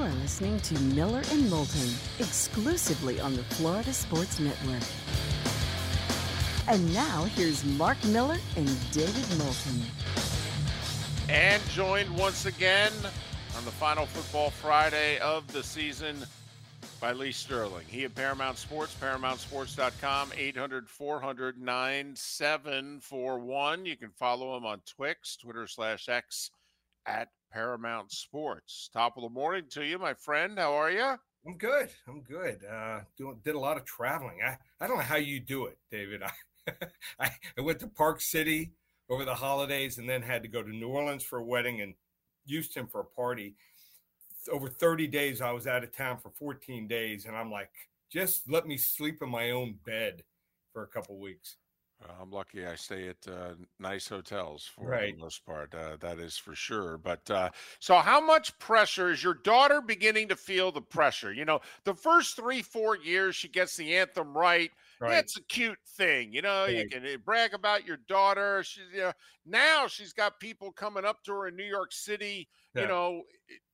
You are listening to Miller and Moulton exclusively on the Florida Sports Network. And now here's Mark Miller and David Moulton. And joined once again on the final football Friday of the season by Lee Sterling. He at Paramount Sports, ParamountSports.com, 800 400 9741. You can follow him on Twix, Twitter slash X at Paramount Sports. Top of the morning to you, my friend. How are you? I'm good. I'm good. Uh, doing, did a lot of traveling. I, I don't know how you do it, David. I, I, went to Park City over the holidays and then had to go to New Orleans for a wedding and Houston for a party. Over 30 days, I was out of town for 14 days. And I'm like, just let me sleep in my own bed for a couple weeks. Uh, I'm lucky I stay at uh, nice hotels for Right. the most part. Uh, that is for sure. But uh, so, how much pressure is your daughter beginning to feel the pressure? You know, the first three, four years, she gets the anthem right. Right. It's a cute thing. You know, you can uh, brag about your daughter. She's, you know, now she's got people coming up to her in New York City, you know,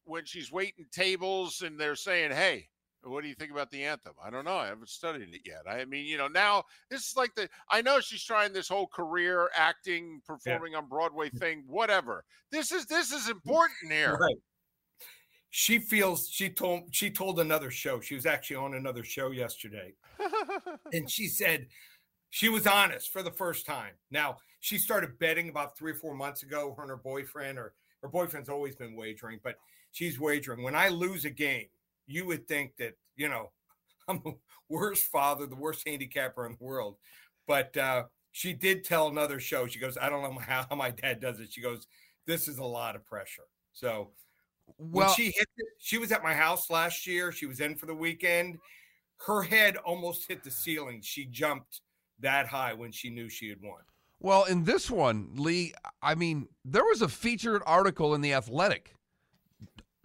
when she's waiting tables and they're saying, hey, what do you think about the anthem? I don't know. I haven't studied it yet. I mean, you know, now this is like the I know she's trying this whole career acting, performing on Broadway mm. thing, whatever. This is this is mm. important here. Right. She feels she told she told another show. She was actually on another show yesterday. and she said she was honest for the first time. Now she started betting about three or four months ago. Her and her boyfriend, or her boyfriend's always been wagering, but she's wagering. When I lose a game, you would think that you know I'm the worst father, the worst handicapper in the world. But uh, she did tell another show. She goes, I don't know how, my dad does it. She goes, this is a lot of pressure. So when Well, she hit it, she was at my house last year. She was in for the weekend. Her head almost hit the ceiling. She jumped that high when she knew she had won. well, in this one, Lee, I mean, there was a featured article in the Athletic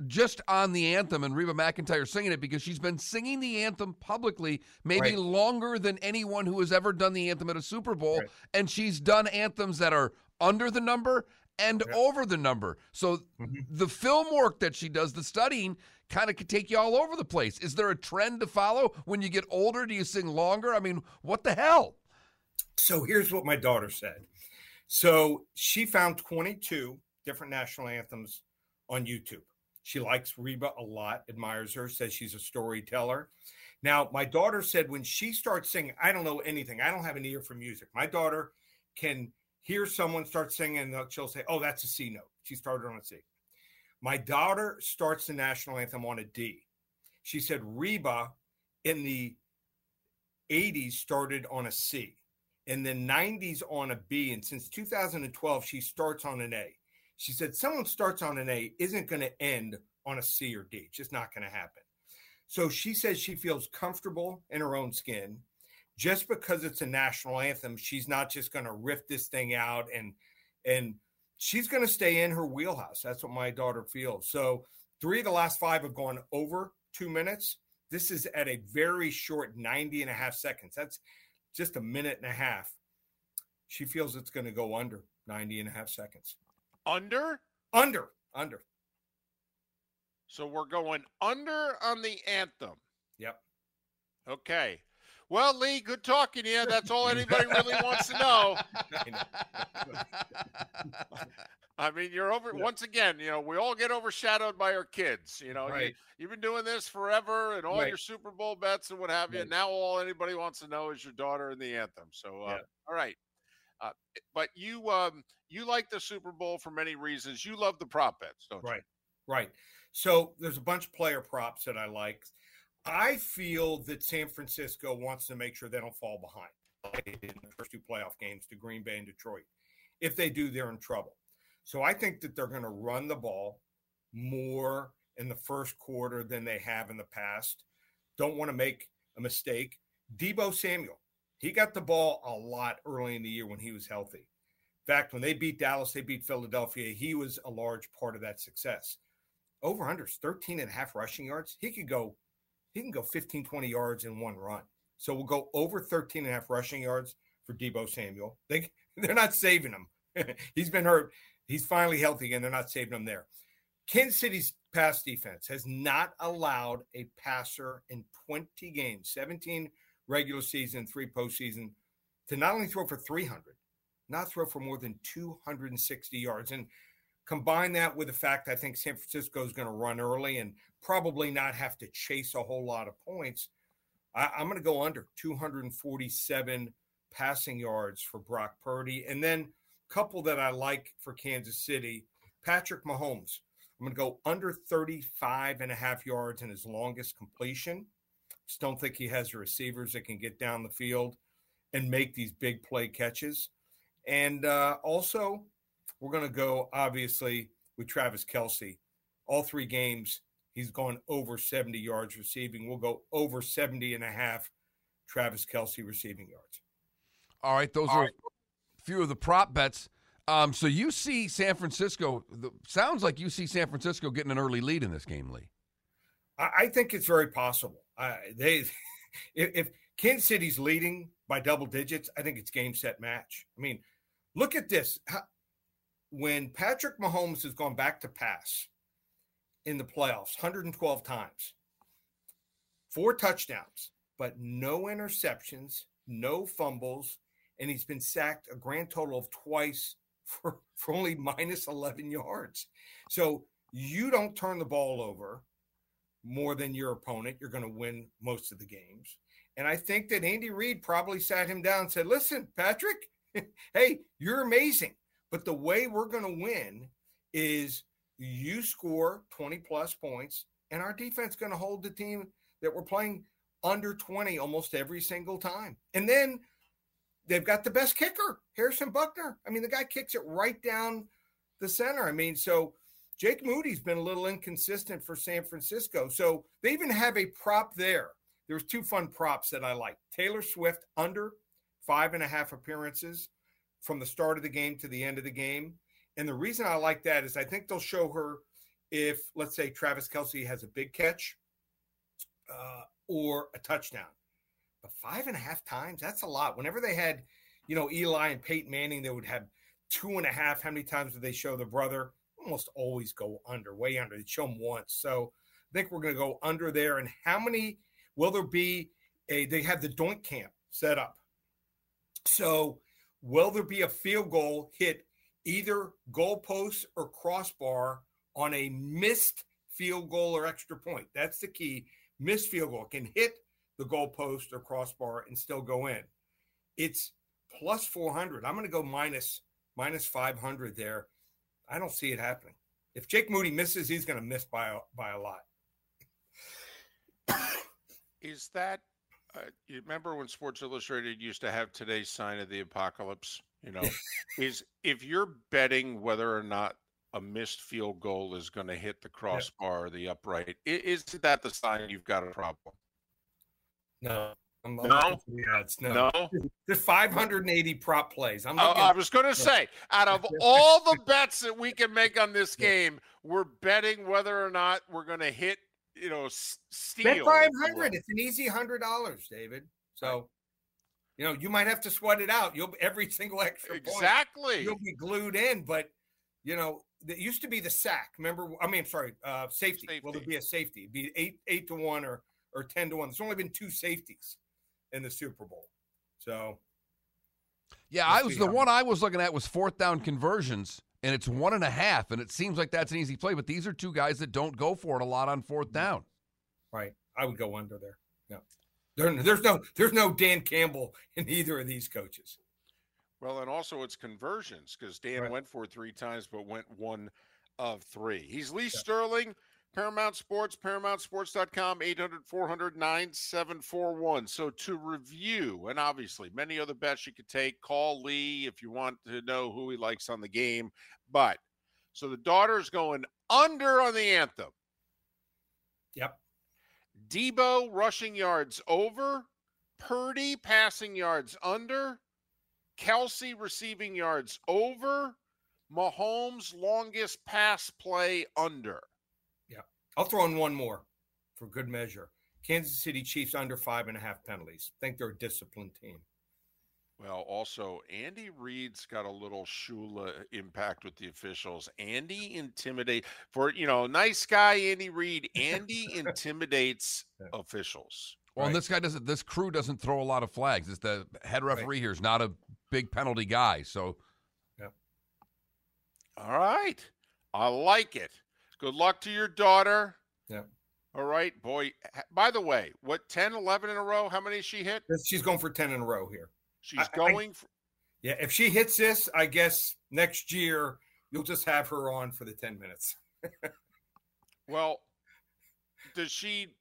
just on the anthem and Reba McEntire singing it because she's been singing the anthem publicly maybe Right. longer than anyone who has ever done the anthem at a Super Bowl, Right. and she's done anthems that are under the number and Yeah. over the number. So Mhm. the film work that she does, the studying, kind of could take you all over the place. Is there a trend to follow when you get older? Do you sing longer? I mean, what the hell? So here's what my daughter said. So she found 22 different national anthems on YouTube. She likes Reba a lot, admires her, says she's a storyteller. Now, my daughter said when she starts singing, I don't know anything. I don't have an ear for music. My daughter can hear someone start singing and she'll say, Oh, that's a C note. She started on a C. My daughter starts the national anthem on a D. She said Reba in the 80s started on a C in the 90s on a B. And since 2012, she starts on an A. She said, Someone starts on an A isn't going to end on a C or D. It's just not going to happen. So she says she feels comfortable in her own skin. Just because it's a national anthem, she's not just going to riff this thing out and and she's going to stay in her wheelhouse. That's what my daughter feels. So three of the last five have gone over two minutes. This is at a very short 90 and a half seconds. That's just a minute and a half. She feels it's going to go under 90 and a half seconds. Under? Under, under. So we're going under on the anthem. Yep. Okay. Well, Lee, good talking to you. That's all anybody really wants to know. I mean, you're over Yeah. once again. You know, we all get overshadowed by our kids. You know, you, Right. you've been doing this forever, and all Right. your Super Bowl bets and what have you. Right. Now, all anybody wants to know is your daughter and the anthem. So, uh, Yeah. all right. Uh, but you, um, you like the Super Bowl for many reasons. You love the prop bets, don't you? Right. Right. So there's a bunch of player props that I like. I feel that San Francisco wants to make sure they don't fall behind in the first two playoff games to Green Bay and Detroit. If they do, they're in trouble. So I think that they're going to run the ball more in the first quarter than they have in the past. Don't want to make a mistake. Deebo Samuel, he got the ball a lot early in the year when he was healthy. In fact, when they beat Dallas, they beat Philadelphia, he was a large part of that success. Over unders 13 and a half rushing yards. He could go, he can go 15, 20 yards in one run. So we'll go over 13 and a half rushing yards for Deebo Samuel. They they're not saving him. He's been hurt. He's finally healthy again. They're not saving him there. Kansas City's pass defense has not allowed a passer in 20 games, 17 regular season, three postseason, to not only throw for 300, not throw for more than 260 yards. And combine that with the fact I think San Francisco is going to run early and probably not have to chase a whole lot of points. I, am going to go under 247 passing yards for Brock Purdy. And then a couple that I like for Kansas City Patrick Mahomes. I'm going to go under 35 and a half yards in his longest completion. Just don't think he has receivers that can get down the field and make these big play catches. And uh, also, we're going to go obviously with Travis Kelce. All three games, he's gone over 70 yards receiving. We'll go over 70 and a half Travis Kelce receiving yards. All right. Those All are right. a few of the prop bets. Um, so you see San Francisco, the, sounds like you see San Francisco getting an early lead in this game, Lee. I, I think it's very possible. They, if, if Kansas City's leading by double digits, I think it's game, set, match. I mean, look at this. When Patrick Mahomes has gone back to pass in the playoffs 112 times, four touchdowns, but no interceptions, no fumbles, and he's been sacked a grand total of twice for, for only minus 11 yards. So you don't turn the ball over more than your opponent, you're going to win most of the games. And I think that Andy Reid probably sat him down and said, Listen, Patrick, hey, you're amazing. But the way we're going to win is you score 20 plus points, and our defense is going to hold the team that we're playing under 20 almost every single time. And then they've got the best kicker, Harrison Butker. I mean, the guy kicks it right down the center. I mean, so Jake Moody's been a little inconsistent for San Francisco. So they even have a prop there. There's two fun props that I like. Taylor Swift under five and a half appearances from the start of the game to the end of the game. And the reason I like that is I think they'll show her if, let's say, Travis Kelce has a big catch uh, or a touchdown. But five and a half times, that's a lot. Whenever they had, you know, Eli and Peyton Manning, they would have two and a half. How many times did they show the brother? Almost always go under, way under. They show them once. So I think we're going to go under there. And how many will there be? A they have the doink camp set up. So will there be a field goal hit either goalpost or crossbar on a missed field goal or extra point? That's the key. Missed field goal can hit the goalpost or crossbar and still go in. It's plus 400. I'm going to go minus minus 500 there. I don't see it happening. If Jake Moody misses, he's going to miss by a, by a lot. Is that uh, you remember when Sports Illustrated used to have today's sign of the apocalypse? You know, is if you're betting whether or not a missed field goal is going to hit the crossbar or the upright, is that the sign you've got a problem? No. I'm, no, yeah, it's no. no. The 580 prop plays. I'm looking, I was going to say, out of all the bets that we can make on this game, we're betting whether or not we're going to hit you know, steal. Bet five hundred. It's an easy hundred dollars, David. So, you know, you might have to sweat it out. You'll every single extra exactly. Point, you'll be glued in, but you know, it used to be the sack. Remember? I mean, sorry, uh, safety. safety. Will there be a safety? It'd be eight eight to one or or ten to one. There's only been two safeties in the Super Bowl. So, yeah, I was the one I was looking at was fourth down conversions and it's one and a half, and it seems like that's an easy play. But these are two guys that don't go for it a lot on fourth mm-hmm. down. Right, I would go under there. No, there, there's no there's no Dan Campbell in either of these coaches. Well, and also it's conversions because Dan right. went for three times, but went one of three. He's Lee yeah. Sterling. Paramount Sports, ParamountSports.com, 800 400 9741. So to review, and obviously many other bets you could take, call Lee if you want to know who he likes on the game. But so the daughter's going under on the anthem. Yep. Deebo rushing yards over, Purdy passing yards under, Kelce receiving yards over, Mahomes longest pass play under. I'll throw in one more for good measure. Kansas City Chiefs under five and a half penalties. Think they're a disciplined team. Well, also Andy Reid's got a little Shula impact with the officials. Andy intimidate for you know, nice guy Andy Reid. Andy intimidates officials. Well, and this guy doesn't. This crew doesn't throw a lot of flags. It's the head Right. referee here is not a big penalty guy. So yeah. All right. I like it. Good luck to your daughter. Yep. All right, boy. By the way, what 10, 11 in a row? How many she hit? She's going for 10 in a row here. She's I- I- going for, Yeah, if she hits this, I guess next year you'll just have her on for the 10 minutes. well, does she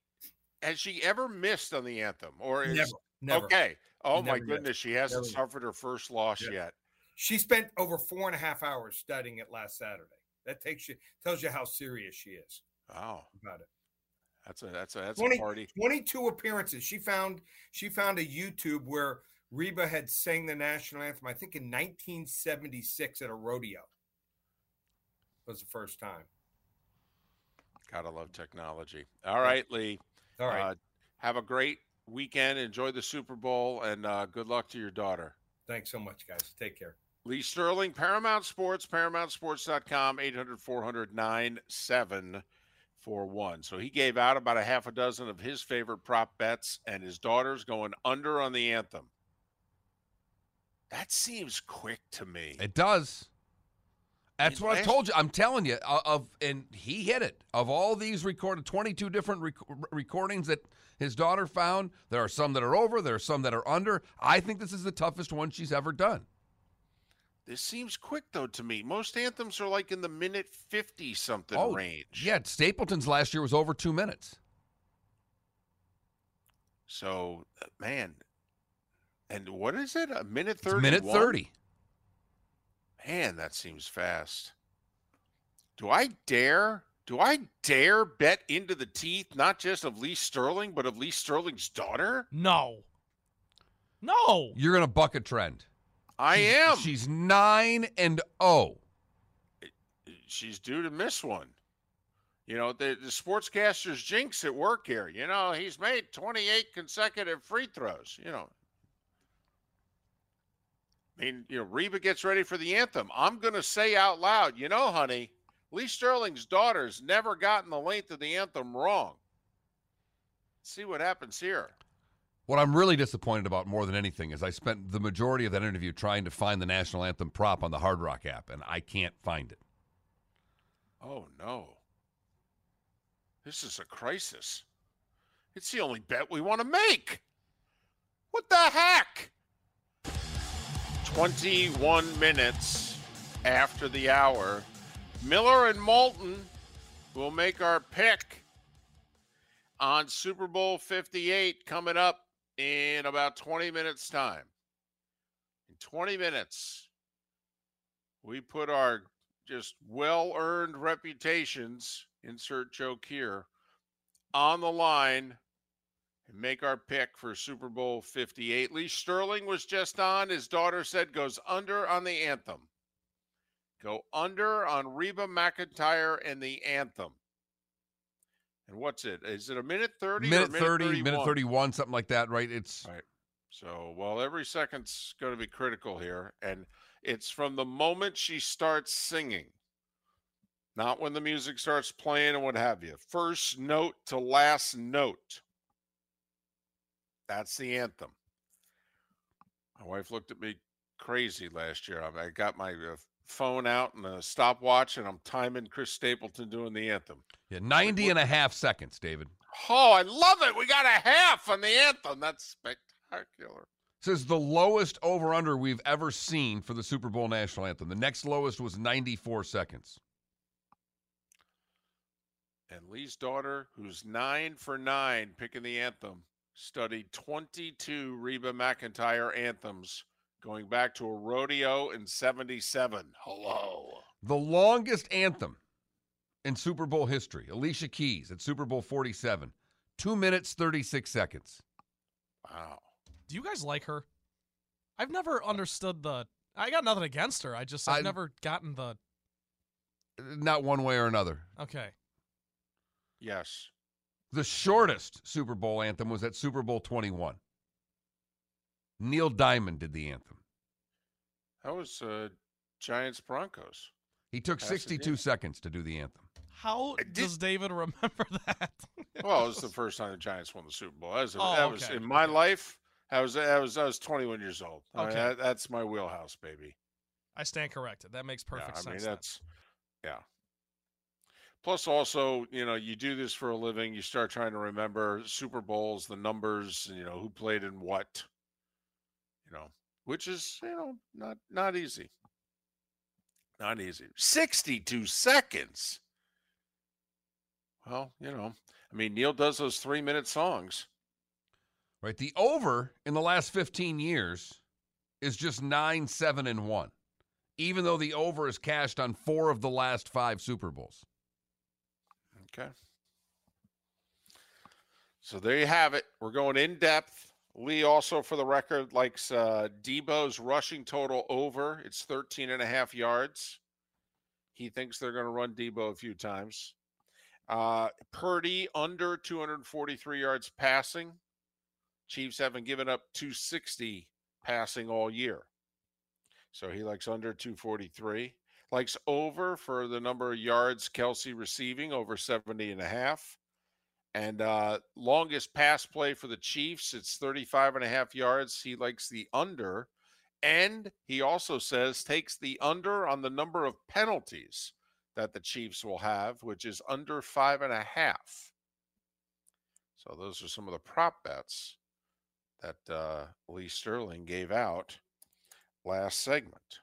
has she ever missed on the anthem? Or is Never, never. okay. Oh She my never yet. goodness, she hasn't Never yet. suffered her first loss Yeah. yet. She spent over four and a half hours studying it last Saturday. That takes you tells you how serious she is Wow. about it. That's a that's a that's 20 a party. 22 appearances. She found she found a YouTube where Reba had sang the national anthem, I think in 1976 at a rodeo. Was the first time. Gotta love technology. All right, Lee. All right. Uh, have a great weekend. Enjoy the Super Bowl and uh, good luck to your daughter. Thanks so much, guys. Take care. Lee Sterling, Paramount Sports, ParamountSports.com, 800 400 9741. So he gave out about a half a dozen of his favorite prop bets, and his daughter's going under on the anthem. That seems quick to me. it does. That's what I told you. I'm telling you. uh, Of and he hit it. Of all these recorded, 22 different rec- recordings that his daughter found, there are some that are over. There are some that are under. I think this is the toughest one she's ever done. This seems quick, though, to me. Most anthems are like in the minute 50 something Oh, range. Yeah, Stapleton's last year was over two minutes. So, uh, man. And what is it? A minute 30? minute 30. Man, that seems fast. Do I dare? Do I dare bet into the teeth not just of Lee Sterling, but of Lee Sterling's daughter? No. No. You're going to buck a trend. I She's- am. She's 9 and oh. She's due to miss one. You know, the, the sportscaster's jinx at work here. You know, he's made 28 consecutive free throws. You know, I mean, you know, Reba gets ready for the anthem. I'm going to say out loud, you know, honey, Lee Sterling's daughter's never gotten the length of the anthem wrong. See what happens here. What I'm really disappointed about more than anything is I spent the majority of that interview trying to find the national anthem prop on the Hard Rock app, and I can't find it. Oh, no. This is a crisis. It's the only bet we want to make. What the heck? 21 minutes after the hour. Miller and Moulton will make our pick on Super Bowl 58 coming up in about 20 minutes' time. In 20 minutes, we put our just well earned reputations, insert joke here, on the line and make our pick for Super Bowl 58. Lee Sterling was just on. His daughter said goes under on the anthem. Go under on Reba McEntire and the anthem. And what's it? Is it a minute 30? Minute minute 30, minute 31? 31, something like that, right? It's Right. So, well, every second's going to be critical here. And it's from the moment she starts singing, not when the music starts playing and what have you. First note to last note. That's the anthem. My wife looked at me crazy last year. I I got my uh, phone out and a stopwatch, and I'm timing Chris Stapleton doing the anthem. yeah, 90 and a half seconds, David. Oh, I love it. We got a half on the anthem. That's spectacular. This is the lowest over under we've ever seen for the Super Bowl national anthem. The next lowest was 94 seconds. And Lee's daughter, who's nine for nine picking the anthem, studied 22 Reba McEntire anthems going back to a rodeo in 77. Hello. The longest anthem in Super Bowl history, Alicia Keys at Super Bowl 47, two minutes, 36 seconds. Wow. Do you guys like her? I've never understood the. I got nothing against her. I just I've I- never gotten the. Not one way or another. Okay. Yes. The shortest Super Bowl anthem was at Super Bowl 21. Neil Diamond did the anthem. That was uh, Giants Broncos. He took Pasadena. 62 seconds to do the anthem. How does David remember that? Well, it was the first time the Giants won the Super Bowl. That was, Oh, that was in my life. I was I was I was 21 years old. I mean, Okay. that- that's my wheelhouse, baby. I stand corrected. That makes perfect yeah, I sense. mean then. that's yeah. Plus, also, you know, you do this for a living. You start trying to remember Super Bowls, the numbers, you know, who played in what. You know, which is you know not not easy. Not easy. 62 seconds. Well, you know, I mean, Neil does those three minute songs. Right. The over in the last 15 years is just 9, 7, and 1, even though the over is cashed on four of the last five Super Bowls. Okay. So there you have it. We're going in depth. Lee also, for the record, likes uh, Deebo's rushing total over. It's 13 and a half yards. He thinks they're going to run Deebo a few times. Uh, Purdy under 243 yards passing. Chiefs haven't given up 260 passing all year. So he likes under 243 likes over for the number of yards Kelce receiving over 70 and a half. And uh, longest pass play for the Chiefs, it's 35 and a half yards. He likes the under. And he also says takes the under on the number of penalties that the Chiefs will have, which is under five and a half. So those are some of the prop bets that uh, Lee Sterling gave out last segment.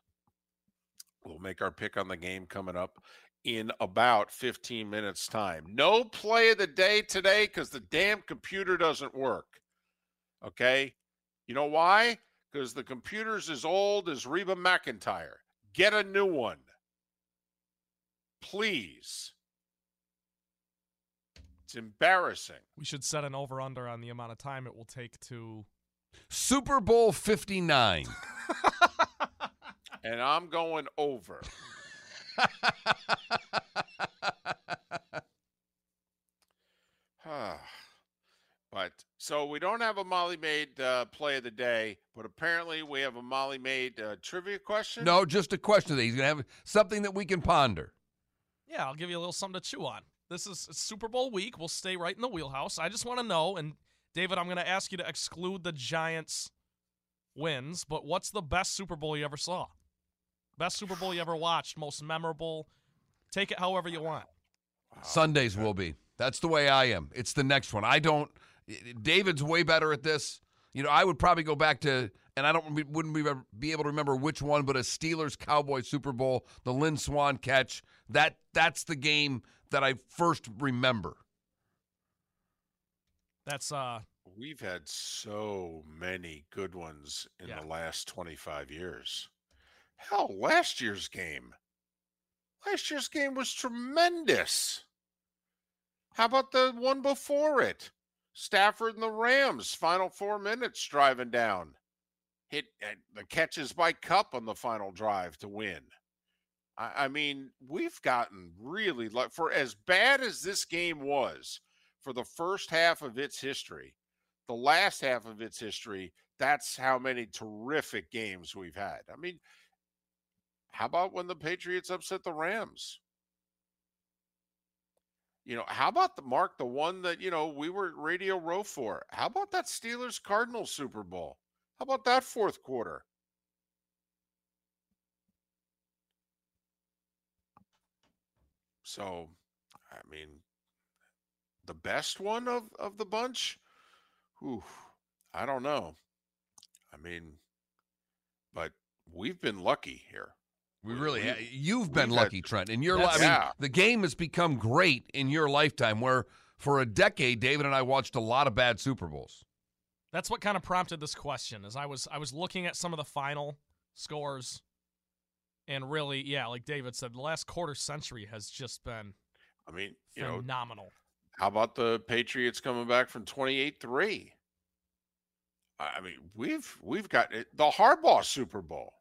We'll make our pick on the game coming up in about 15 minutes' time. No play of the day today because the damn computer doesn't work. Okay. You know why? Because the computer's as old as Reba McEntire. Get a new one. Please. It's embarrassing. we should set an over under on the amount of time it will take to. Super Bowl 59. And I'm going over. but so we don't have a Molly Made uh, play of the day, but apparently we have a Molly Made uh, trivia question. no, just a question that he's going to have something that we can ponder. Yeah, I'll give you a little something to chew on. This is Super Bowl week. We'll stay right in the wheelhouse. I just want to know, and David, I'm going to ask you to exclude the Giants wins, but what's the best Super Bowl you ever saw? Best Super Bowl you ever watched? Most memorable? Take it however you want. Wow. Sundays will be. That's the way I am. It's the next one. I don't. David's way better at this. You know, I would probably go back to, and I don't wouldn't be, be able to remember which one, but a Steelers Cowboys Super Bowl, the Lynn Swann catch. That that's the game that I first remember. That's uh We've had so many good ones in Yeah. the last 25 years. Hell, last year's game. Last year's game was tremendous. How about the one before it? Stafford and the Rams, final four minutes driving down. Hit uh, the catches by Kupp on the final drive to win. I, I mean, we've gotten really lucky. for as bad as this game was for the first half of its history, the last half of its history, that's how many terrific games we've had. I mean, how about when the Patriots upset the Rams? You know, how about the Mark, the one that, you know, we were Radio Row for? How about that Steelers Cardinals Super Bowl? How about that fourth quarter? So, I mean, the best one of, of the bunch? Whew, I don't know. I mean, but we've been lucky here. We We- really, we- ha- you've been we've had- lucky, Trent. In your, li- I mean, Yeah. the game has become great in your lifetime. Where for a decade, David and I watched a lot of bad Super Bowls. that's what kind of prompted this question. As I was I was looking at some of the final scores, and really, yeah, like David said, the last quarter century has just been I mean, you know, phenomenal. how about the Patriots coming back from 28-3? I I mean, we've we've got it, the Harbaugh Super Bowl.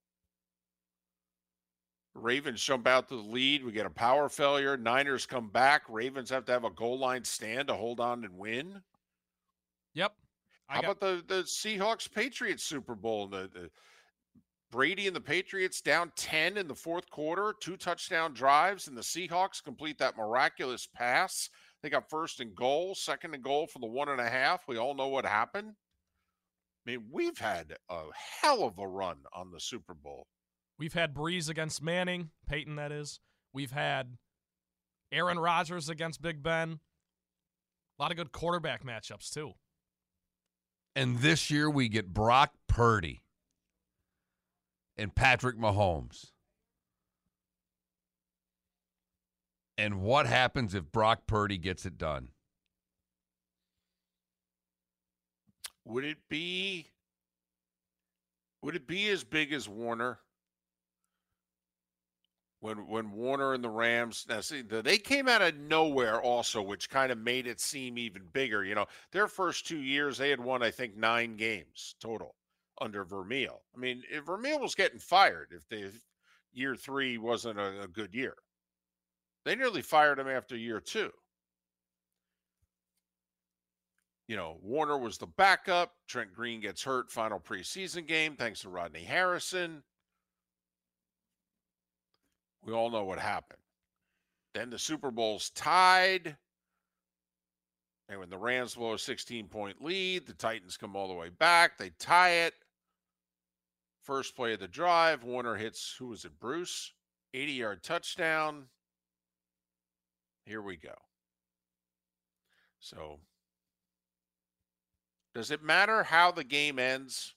Ravens jump out to the lead. We get a power failure. Niners come back. Ravens have to have a goal line stand to hold on and win. Yep. How about the the Seahawks Patriots Super Bowl? The, the Brady and the Patriots down 10 in the fourth quarter, two touchdown drives, and the Seahawks complete that miraculous pass. They got first and goal, second and goal for the one and a half. We all know what happened. I mean, we've had a hell of a run on the Super Bowl. We've had Brees against Manning, Peyton, that is. We've had Aaron Rodgers against Big Ben. A lot of good quarterback matchups, too. And this year we get Brock Purdy and Patrick Mahomes. And what happens if Brock Purdy gets it done? Would it be would it be as big as Warner? When when Warner and the Rams now see they came out of nowhere also, which kind of made it seem even bigger. You know, their first two years they had won, I think, nine games total under Vermeil. I mean, if Vermeil was getting fired if the year three wasn't a, a good year. They nearly fired him after year two. You know, Warner was the backup. Trent Green gets hurt final preseason game thanks to Rodney Harrison. We all know what happened. Then the Super Bowl's tied. And when the Rams blow a 16 point lead, the Titans come all the way back. They tie it. First play of the drive, Warner hits, who was it, Bruce? 80 yard touchdown. Here we go. So, does it matter how the game ends?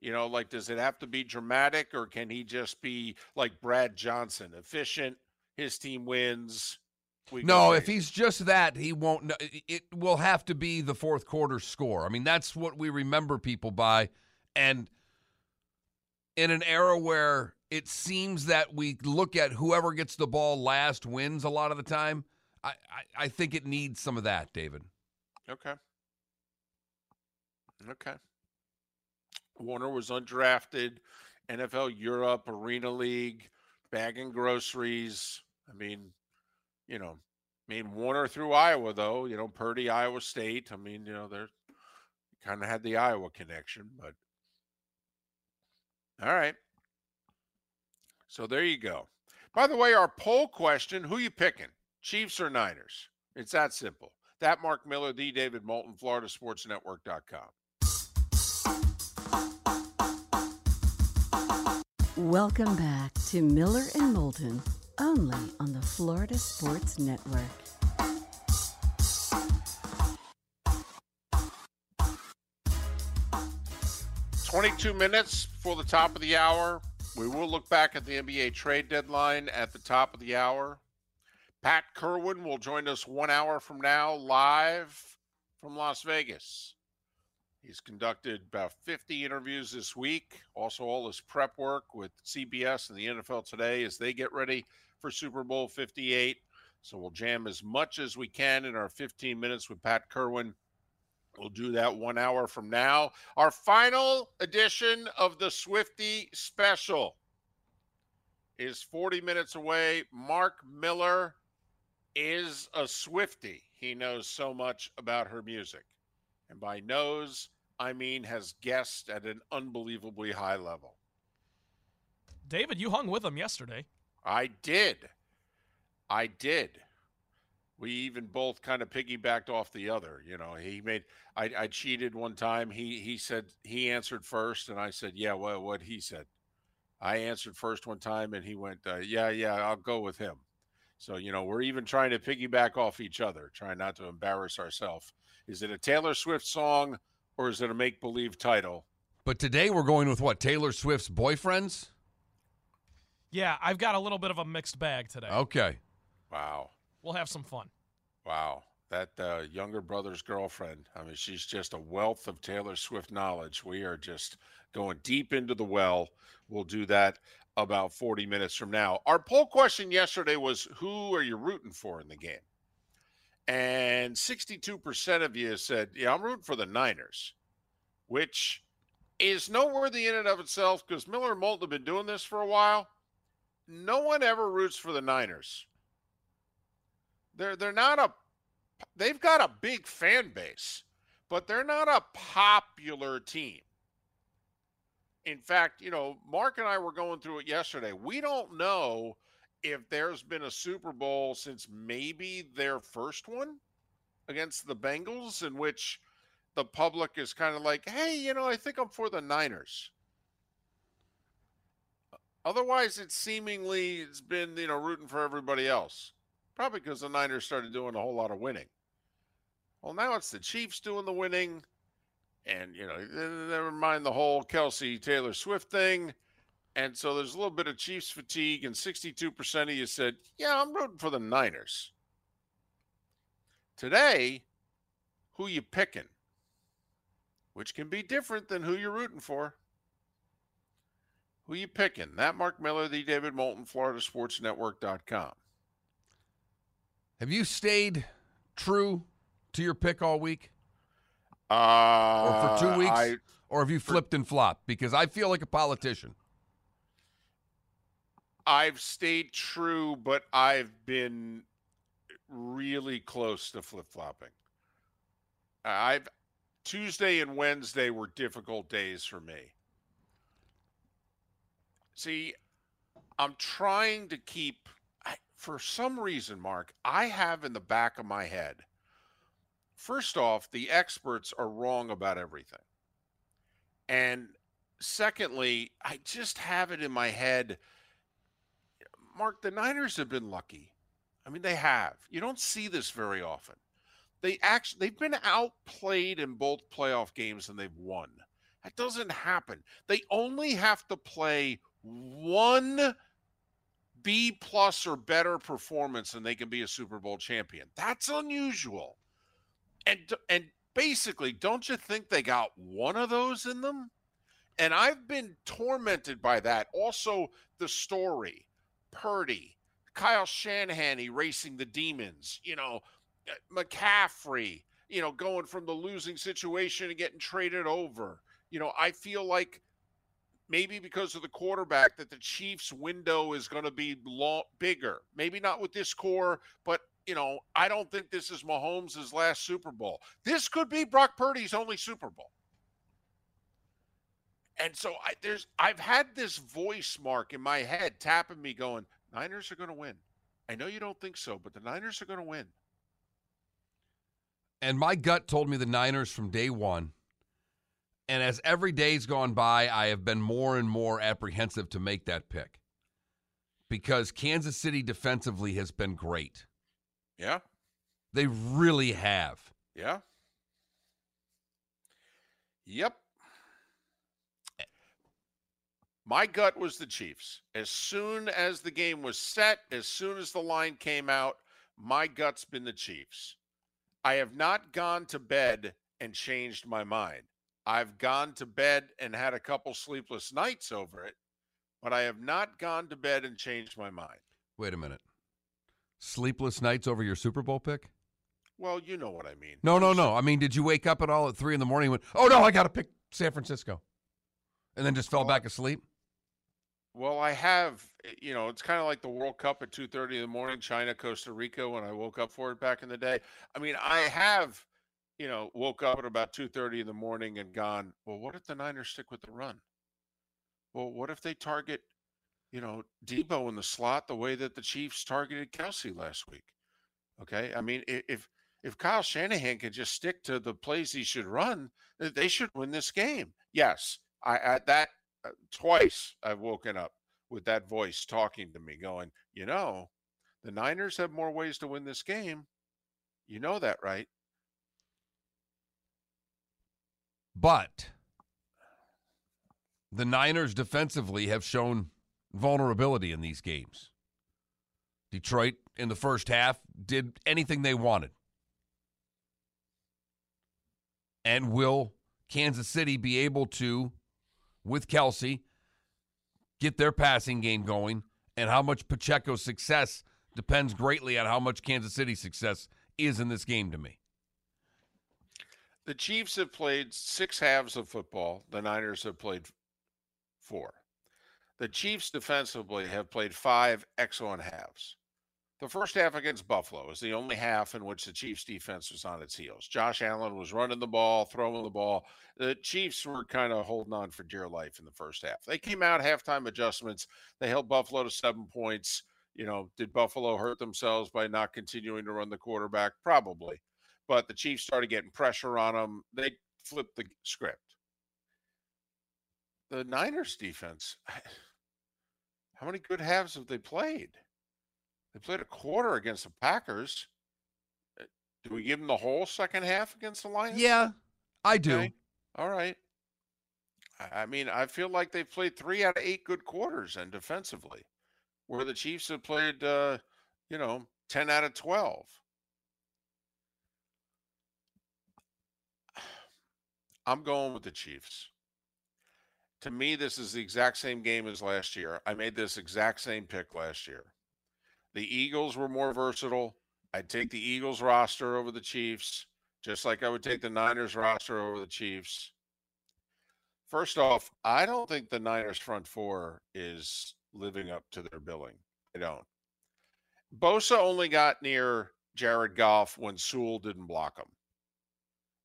You know, like, does it have to be dramatic or can he just be like Brad Johnson, efficient? His team wins. no, if he's just that, he won't. It will have to be the fourth quarter score. I mean, that's what we remember people by. And in an era where it seems that we look at whoever gets the ball last wins a lot of the time, I, I, I think it needs some of that, David. Okay. Okay. Warner was undrafted, NFL Europe, Arena League, bagging groceries. I mean, you know, I mean Warner through Iowa though, you know, Purdy, Iowa State. I mean, you know, they're kind of had the Iowa connection, but all right. So there you go. By the way, our poll question, who you picking? Chiefs or Niners? It's that simple. That Mark Miller, the David Moulton, Florida Welcome back to Miller and Moulton, only on the Florida Sports Network. Twenty-two minutes before the top of the hour. We will look back at the NBA trade deadline at the top of the hour. Pat Kirwan will join us one hour from now, live from Las Vegas. He's conducted about 50 interviews this week. Also, all his prep work with CBS and the NFL today as they get ready for Super Bowl 58. So we'll jam as much as we can in our 15 minutes with Pat Kirwan. We'll do that one hour from now. Our final edition of the Swifty special is 40 minutes away. Mark Miller is a Swifty. He knows so much about her music. And by knows, I mean has guessed at an unbelievably high level. David, you hung with him yesterday. I did. I did. We even both kind of piggybacked off the other. You know, he made I, I cheated one time. He he said he answered first, and I said, "Yeah, well, what he said." I answered first one time, and he went, uh, "Yeah, yeah, I'll go with him." So you know, we're even trying to piggyback off each other, trying not to embarrass ourselves. Is it a Taylor Swift song or is it a make believe title? But today we're going with what Taylor Swift's boyfriends. Yeah, I've got a little bit of a mixed bag today. Okay. Wow. We'll have some fun. Wow. That uh, younger brother's girlfriend. I mean, she's just a wealth of Taylor Swift knowledge. We are just going deep into the well. We'll do that about 40 minutes from now. Our poll question yesterday was who are you rooting for in the game? And 62% of you said, yeah, I'm rooting for the Niners, which is noteworthy in and of itself because Miller and Moulton have been doing this for a while. No one ever roots for the Niners. They're they're not a they've got a big fan base, but they're not a popular team. In fact, you know, Mark and I were going through it yesterday. We don't know if there's been a Super Bowl since maybe their first one against the Bengals, in which the public is kind of like, hey, you know, I think I'm for the Niners. Otherwise, it seemingly it's been you know rooting for everybody else. Probably because the Niners started doing a whole lot of winning. Well, now it's the Chiefs doing the winning, and you know, eh, never mind the whole Kelce Taylor Swift thing. And so there's a little bit of Chiefs fatigue, and 62% of you said, "Yeah, I'm rooting for the Niners." Today, who you picking? Which can be different than who you're rooting for. Who you picking? That Mark Miller, the David Moulton, Florida Sports Network.com. Have you stayed true to your pick all week? Uh, or for two weeks? I, or have you flipped and flopped? Because I feel like a politician. I've stayed true, but I've been really close to flip flopping. I've Tuesday and Wednesday were difficult days for me. See, I'm trying to keep, I, for some reason, Mark, I have in the back of my head. First off, the experts are wrong about everything. And secondly, I just have it in my head. Mark, the Niners have been lucky. I mean, they have. You don't see this very often. They actually they've been outplayed in both playoff games and they've won. That doesn't happen. They only have to play one B plus or better performance and they can be a Super Bowl champion. That's unusual. And and basically, don't you think they got one of those in them? And I've been tormented by that. Also, the story, Purdy, Kyle Shanahan erasing the demons, you know, uh, McCaffrey, you know, going from the losing situation and getting traded over. You know, I feel like maybe because of the quarterback that the Chiefs window is going to be long, bigger. Maybe not with this core, but you know, I don't think this is Mahomes' last Super Bowl. This could be Brock Purdy's only Super Bowl. And so I, there's I've had this voice mark in my head tapping me going, Niners are going to win. I know you don't think so, but the Niners are going to win. And my gut told me the Niners from day one. And as every day's gone by, I have been more and more apprehensive to make that pick because Kansas City defensively has been great. Yeah. They really have. Yeah. Yep. Eh. My gut was the Chiefs. As soon as the game was set, as soon as the line came out, my gut's been the Chiefs. I have not gone to bed and changed my mind. I've gone to bed and had a couple sleepless nights over it, but I have not gone to bed and changed my mind. Wait a minute. Sleepless nights over your Super Bowl pick? Well, you know what I mean. No, no, no. I mean, did you wake up at all at three in the morning and went, oh, no, I got to pick San Francisco? And then just fell back asleep? Well, I have, eh, you know, it's kind of like the World Cup at 2:30 in the morning, China, Costa Rica when I woke up for it back in the day. I mean, I have, you know, woke up at about 2:30 in the morning and gone, "Well, what if the Niners stick with the run? Well, what if they target, you know, Deebo in the slot the way that the Chiefs targeted Kelce last week?" Okay? I mean, if if Kyle Shanahan can just stick to the plays he should run, they should win this game. Yes, I at that uh, twice I've woken up with that voice talking to me, going, you know, the Niners have more ways to win this game. You know that, right? But the Niners defensively have shown vulnerability in these games. Detroit in the first half did anything they wanted. And will Kansas City be able to with Kelce, get their passing game going, and how much Pacheco's success depends greatly on how much Kansas City's success is in this game to me. The Chiefs have played six halves of football. The Niners have played four. The Chiefs defensively have played five excellent halves. The first half against Buffalo is the only half in which the Chiefs defense was on its heels. Josh Allen was running the ball, throwing the ball. The Chiefs were kind of holding on for dear life in the first half. They came out halftime adjustments. They held Buffalo to seven points. You know, did Buffalo hurt themselves by not continuing to run the quarterback? Probably. But the Chiefs started getting pressure on them. They flipped the script. The Niners defense, how many good halves have they played? They played a quarter against the Packers. Uh, Do we give them the whole second half against the Lions? Yeah, I do. Okay. All right. I I mean, I feel like they've played three out of eight good quarters and defensively, where the Chiefs have played, uh, you know, 10 out of 12. I'm going with the Chiefs. To me, this is the exact same game as last year. I made this exact same pick last year. The Eagles were more versatile. I'd take the Eagles roster over the Chiefs, just like I would take the Niners roster over the Chiefs. First off, I don't think the Niners front four is living up to their billing. I don't. Bosa only got near Jared Goff when Sewell didn't block him.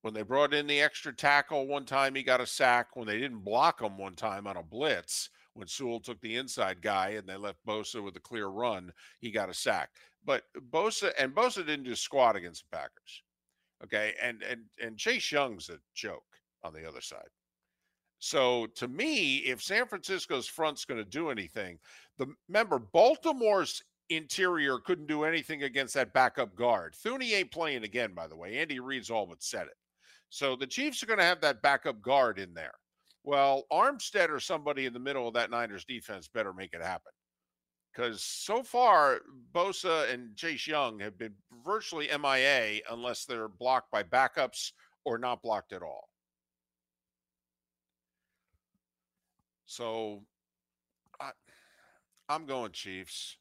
When they brought in the extra tackle one time, he got a sack. When they didn't block him one time on a blitz, when Sewell took the inside guy and they left Bosa with a clear run, he got a sack. But Bosa and Bosa didn't just squat against the Packers. Okay, and and and Chase Young's a joke on the other side. So to me, if San Francisco's front's going to do anything, the remember Baltimore's interior couldn't do anything against that backup guard. Thuney ain't playing again, by the way. Andy Reid's all but said it. So the Chiefs are going to have that backup guard in there. Well, Armstead or somebody in the middle of that Niners defense better make it happen. Because so far, Bosa and Chase Young have been virtually MIA unless they're blocked by backups or not blocked at all. So I, I'm going Chiefs.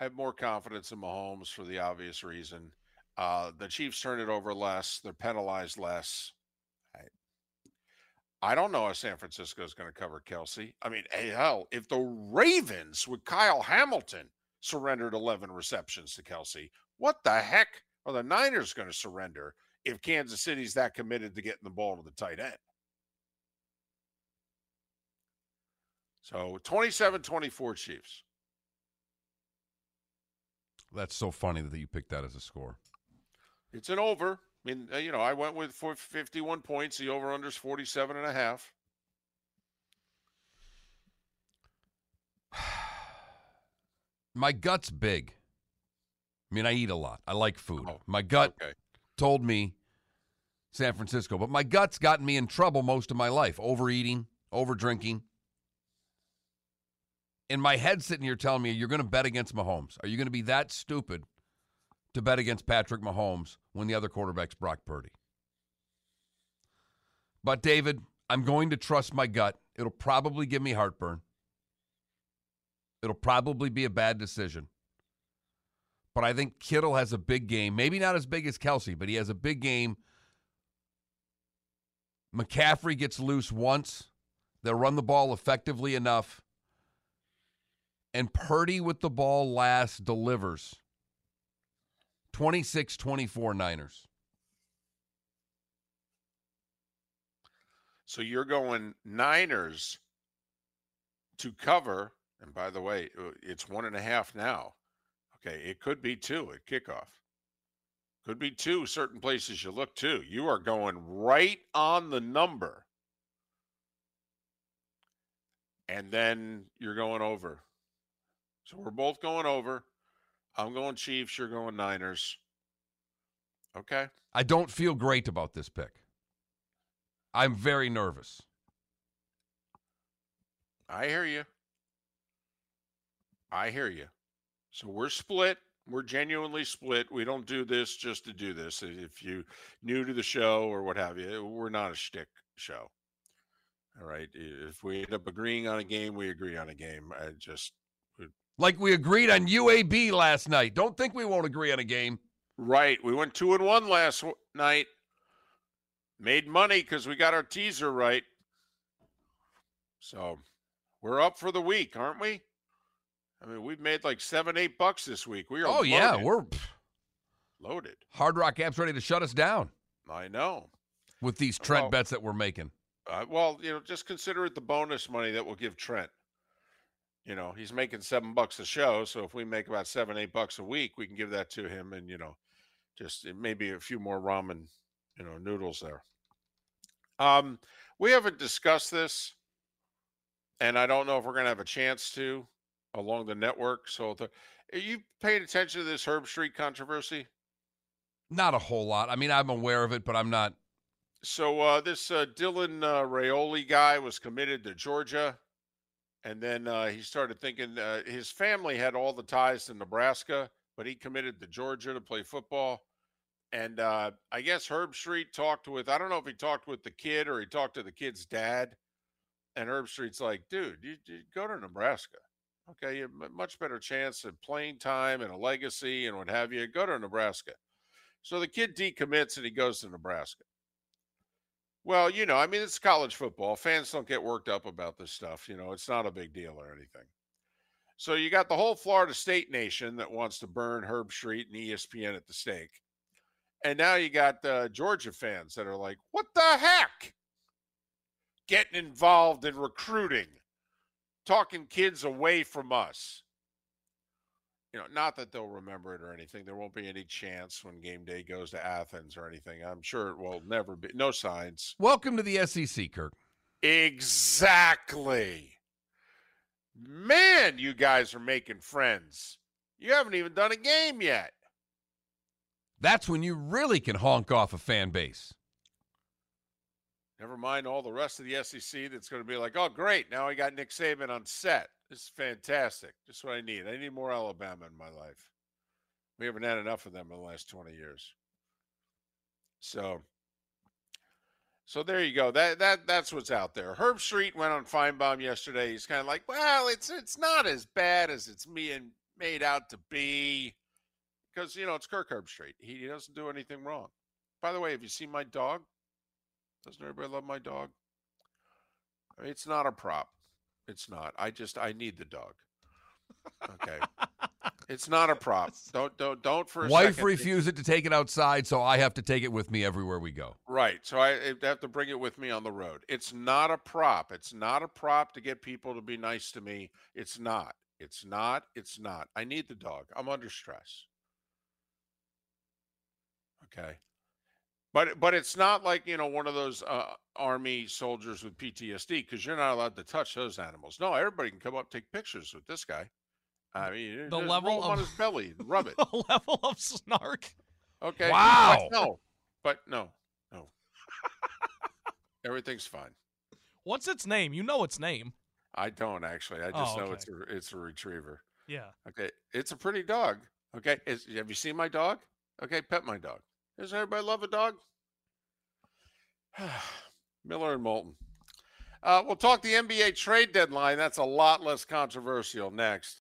I have more confidence in Mahomes for the obvious reason. Uh, the Chiefs turn it over less. They're penalized less. I, I don't know if San Francisco is going to cover Kelce. I mean, hey, hell, if the Ravens with Kyle Hamilton surrendered 11 receptions to Kelce, what the heck are the Niners going to surrender if Kansas City's that committed to getting the ball to the tight end? So 27 24 Chiefs. That's so funny that you picked that as a score. It's an over. I mean, uh, you know, I went with for 51 points. The over under is 47 and a half. My gut's big. I mean, I eat a lot. I like food. Oh, my gut Okay. told me San Francisco, but my gut's gotten me in trouble most of my life. Overeating, over drinking. And my head's sitting here telling me you're going to bet against Mahomes. Are you going to be that stupid to bet against Patrick Mahomes when the other quarterback's Brock Purdy? But David, I'm going to trust my gut. It'll probably give me heartburn. It'll probably be a bad decision. But I think Kittle has a big game. Maybe not as big as Kelce, but he has a big game. McCaffrey gets loose once. They'll run the ball effectively enough. And Purdy with the ball last delivers. 26 24 Niners. So you're going Niners to cover. And by the way, uh, it's one and a half now. Okay. It could be two at kickoff. Could be two certain places you look to. You are going right on the number. And then you're going over. So we're both going over. I'm going Chiefs. You're going Niners. Okay. I don't feel great about this pick. I'm very nervous. I hear you. I hear you. So we're split. We're genuinely split. We don't do this just to do this. If you new to the show or what have you, we're not a shtick show. All right. If we end up agreeing on a game, we agree on a game. I just Like we agreed on UAB last night. Don't think we won't agree on a game. right. We went two and one last w- night. Made money because we got our teaser right. So we're up for the week, aren't we? I mean, we've made like seven, eight bucks this week. We are. Oh yeah, we're pff, loaded. Hard Rock App's ready to shut us down I know. with these Trent Well- bets that we're making. Uh, well, you know, just consider it the bonus money that we'll give Trent. You know, he's making seven bucks a show, so if we make about seven, eight bucks a week, we can give that to him, and you know, just maybe a few more ramen, you know, noodles there. Um, we haven't discussed this, and I don't know if we're going to have a chance to along the network. So, the, are you paying attention to this Herbstreit controversy? Not a whole lot. I mean, I'm aware of it, but I'm not. So uh, this uh, Dylan uh, Raiola guy was committed to Georgia, and then uh, he started thinking uh, his family had all the ties to Nebraska, but he committed to Georgia to play football. And uh, I guess Herbstreit talked with I don't know if he talked with the kid or he talked to the kid's dad, and Herbstreit's like, dude, you, you go to Nebraska. Okay, you have much better chance of playing time and a legacy and what have you. Go to Nebraska. So the kid decommits and he goes to Nebraska. Well, you know, I mean, it's college football. Fans don't get worked up about this stuff. You know, it's not a big deal or anything. So you got the whole Florida State nation that wants to burn Herbstreit and ESPN at the stake. And now you got uh, Georgia fans that are like, what the heck? Getting involved in recruiting, talking kids away from us. You know, not that they'll remember it or anything. There won't be any chance when game day goes to Athens or anything. I'm sure it will never be. No signs. Welcome to the SEC, Kirk. Exactly. Man, you guys are making friends. You haven't even done a game yet. That's when you really can honk off a fan base. Never mind all the rest of the SEC that's going to be like, oh, great. Now I got Nick Saban on set. Is fantastic. Just what I need. I need more Alabama in my life. We haven't had enough of them in the last 20 years. So, so there you go. That that that's what's out there. Herbstreit went on Finebaum yesterday. He's kind of like, well, it's it's not as bad as it's being made out to be, because you know it's Kirk Herbstreit. He, he doesn't do anything wrong. By the way, have you seen my dog? Doesn't everybody love my dog? I mean, it's not a prop. It's not. I just I need the dog. Okay. it's not a prop. Don't don't don't for a Wife second refused to take it outside, so I have to take it with me everywhere we go. Right. So I have to bring it with me on the road. It's not a prop. It's not a prop to get people to be nice to me. It's not. It's not. It's not. I need the dog. I'm under stress. Okay. But but it's not like, you know, one of those uh, army soldiers with PTSD because you're not allowed to touch those animals. No, everybody can come up take pictures with this guy. I mean, The level him on of- his belly, rub it. the level of snark. Okay. Wow. But no, but no, no. Everything's fine. What's its name? You know its name. I don't actually. I just Oh, know it's a it's a retriever. Yeah. Okay, it's a pretty dog. Okay, is, have you seen my dog? Okay, pet my dog. Doesn't everybody love a dog? Miller and Moulton. Uh, we'll talk the NBA trade deadline. That's a lot less controversial next.